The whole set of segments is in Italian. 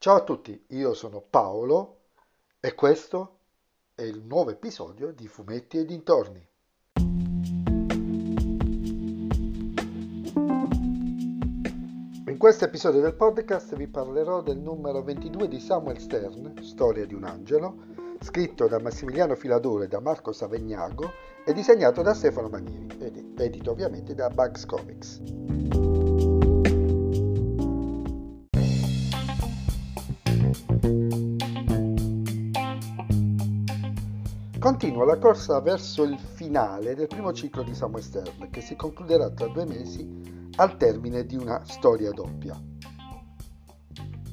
Ciao a tutti, io sono Paolo e questo è il nuovo episodio di Fumetti e dintorni. In questo episodio del podcast vi parlerò del numero 22 di Samuel Stern, Storia di un angelo, scritto da Massimiliano Filadoro e da Marco Savegnago e disegnato da Stefano Manieri, edito ovviamente da Bugs Comics. Continua la corsa verso il finale del primo ciclo di Samuel Stern, che si concluderà tra due mesi al termine di una storia doppia.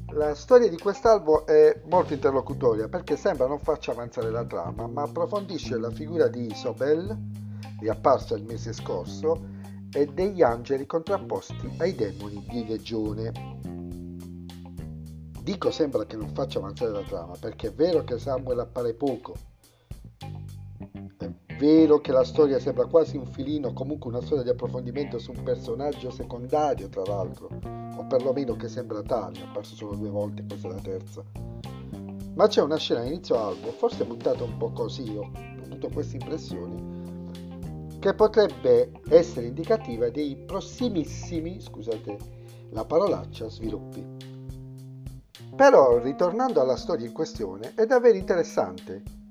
La storia di quest'albo è molto interlocutoria perché sembra non faccia avanzare la trama, ma approfondisce la figura di Isobel, riapparsa il mese scorso, e degli angeli contrapposti ai demoni di legione. Dico sembra che non faccia avanzare la trama perché è vero che Samuel appare poco, Vero che la storia sembra quasi un filino, comunque una storia di approfondimento su un personaggio secondario, tra l'altro, o perlomeno che sembra tale, è apparso solo due volte, questa è la terza. Ma c'è una scena inizio albo, forse buttata un po' così, ho avuto queste impressioni, che potrebbe essere indicativa dei prossimissimi, scusate la parolaccia, sviluppi. Però, ritornando alla storia in questione, è davvero interessante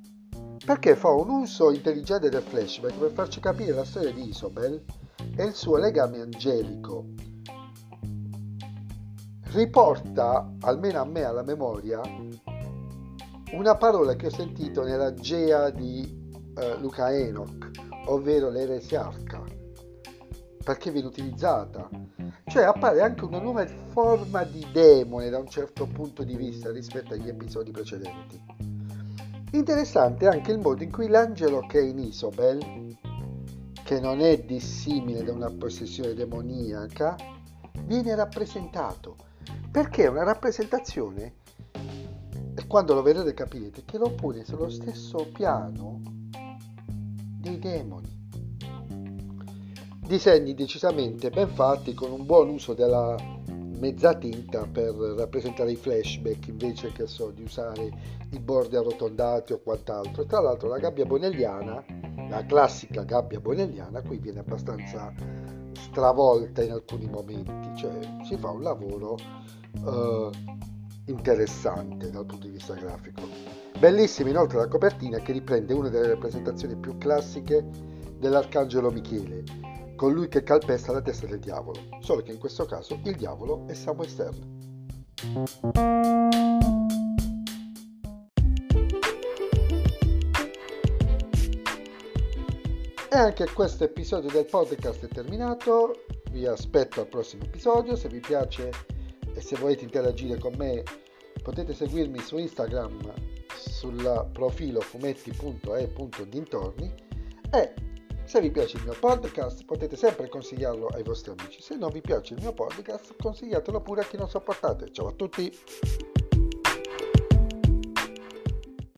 perché fa un uso intelligente del flashback per farci capire la storia di Isobel e il suo legame angelico. Riporta, almeno a me alla memoria, una parola che ho sentito nella Gea di uh, Luca Enoch, ovvero l'eresiarca, perché viene utilizzata. Cioè appare anche una nuova forma di demone da un certo punto di vista rispetto agli episodi precedenti. Interessante anche il modo in cui l'angelo che è in Isobel, che non è dissimile da una possessione demoniaca, viene rappresentato. Perché è una rappresentazione, e quando lo vedrete capirete, che lo pone sullo stesso piano dei demoni. Disegni decisamente ben fatti con un buon uso della mezza tinta per rappresentare i flashback invece che so di usare i bordi arrotondati o quant'altro. Tra l'altro la gabbia bonelliana, la classica gabbia bonelliana, qui viene abbastanza stravolta in alcuni momenti, cioè si fa un lavoro uh, interessante dal punto di vista grafico. Bellissima inoltre la copertina che riprende una delle rappresentazioni più classiche dell'Arcangelo Michele, colui che calpesta la testa del diavolo, solo che in questo caso il diavolo è Samuel Stern. E anche questo episodio del podcast è terminato, vi aspetto al prossimo episodio, se vi piace e se volete interagire con me potete seguirmi su Instagram sul profilo fumetti.e.dintorni e se vi piace il mio podcast potete sempre consigliarlo ai vostri amici. Se non vi piace il mio podcast consigliatelo pure a chi non sopportate. Ciao a tutti!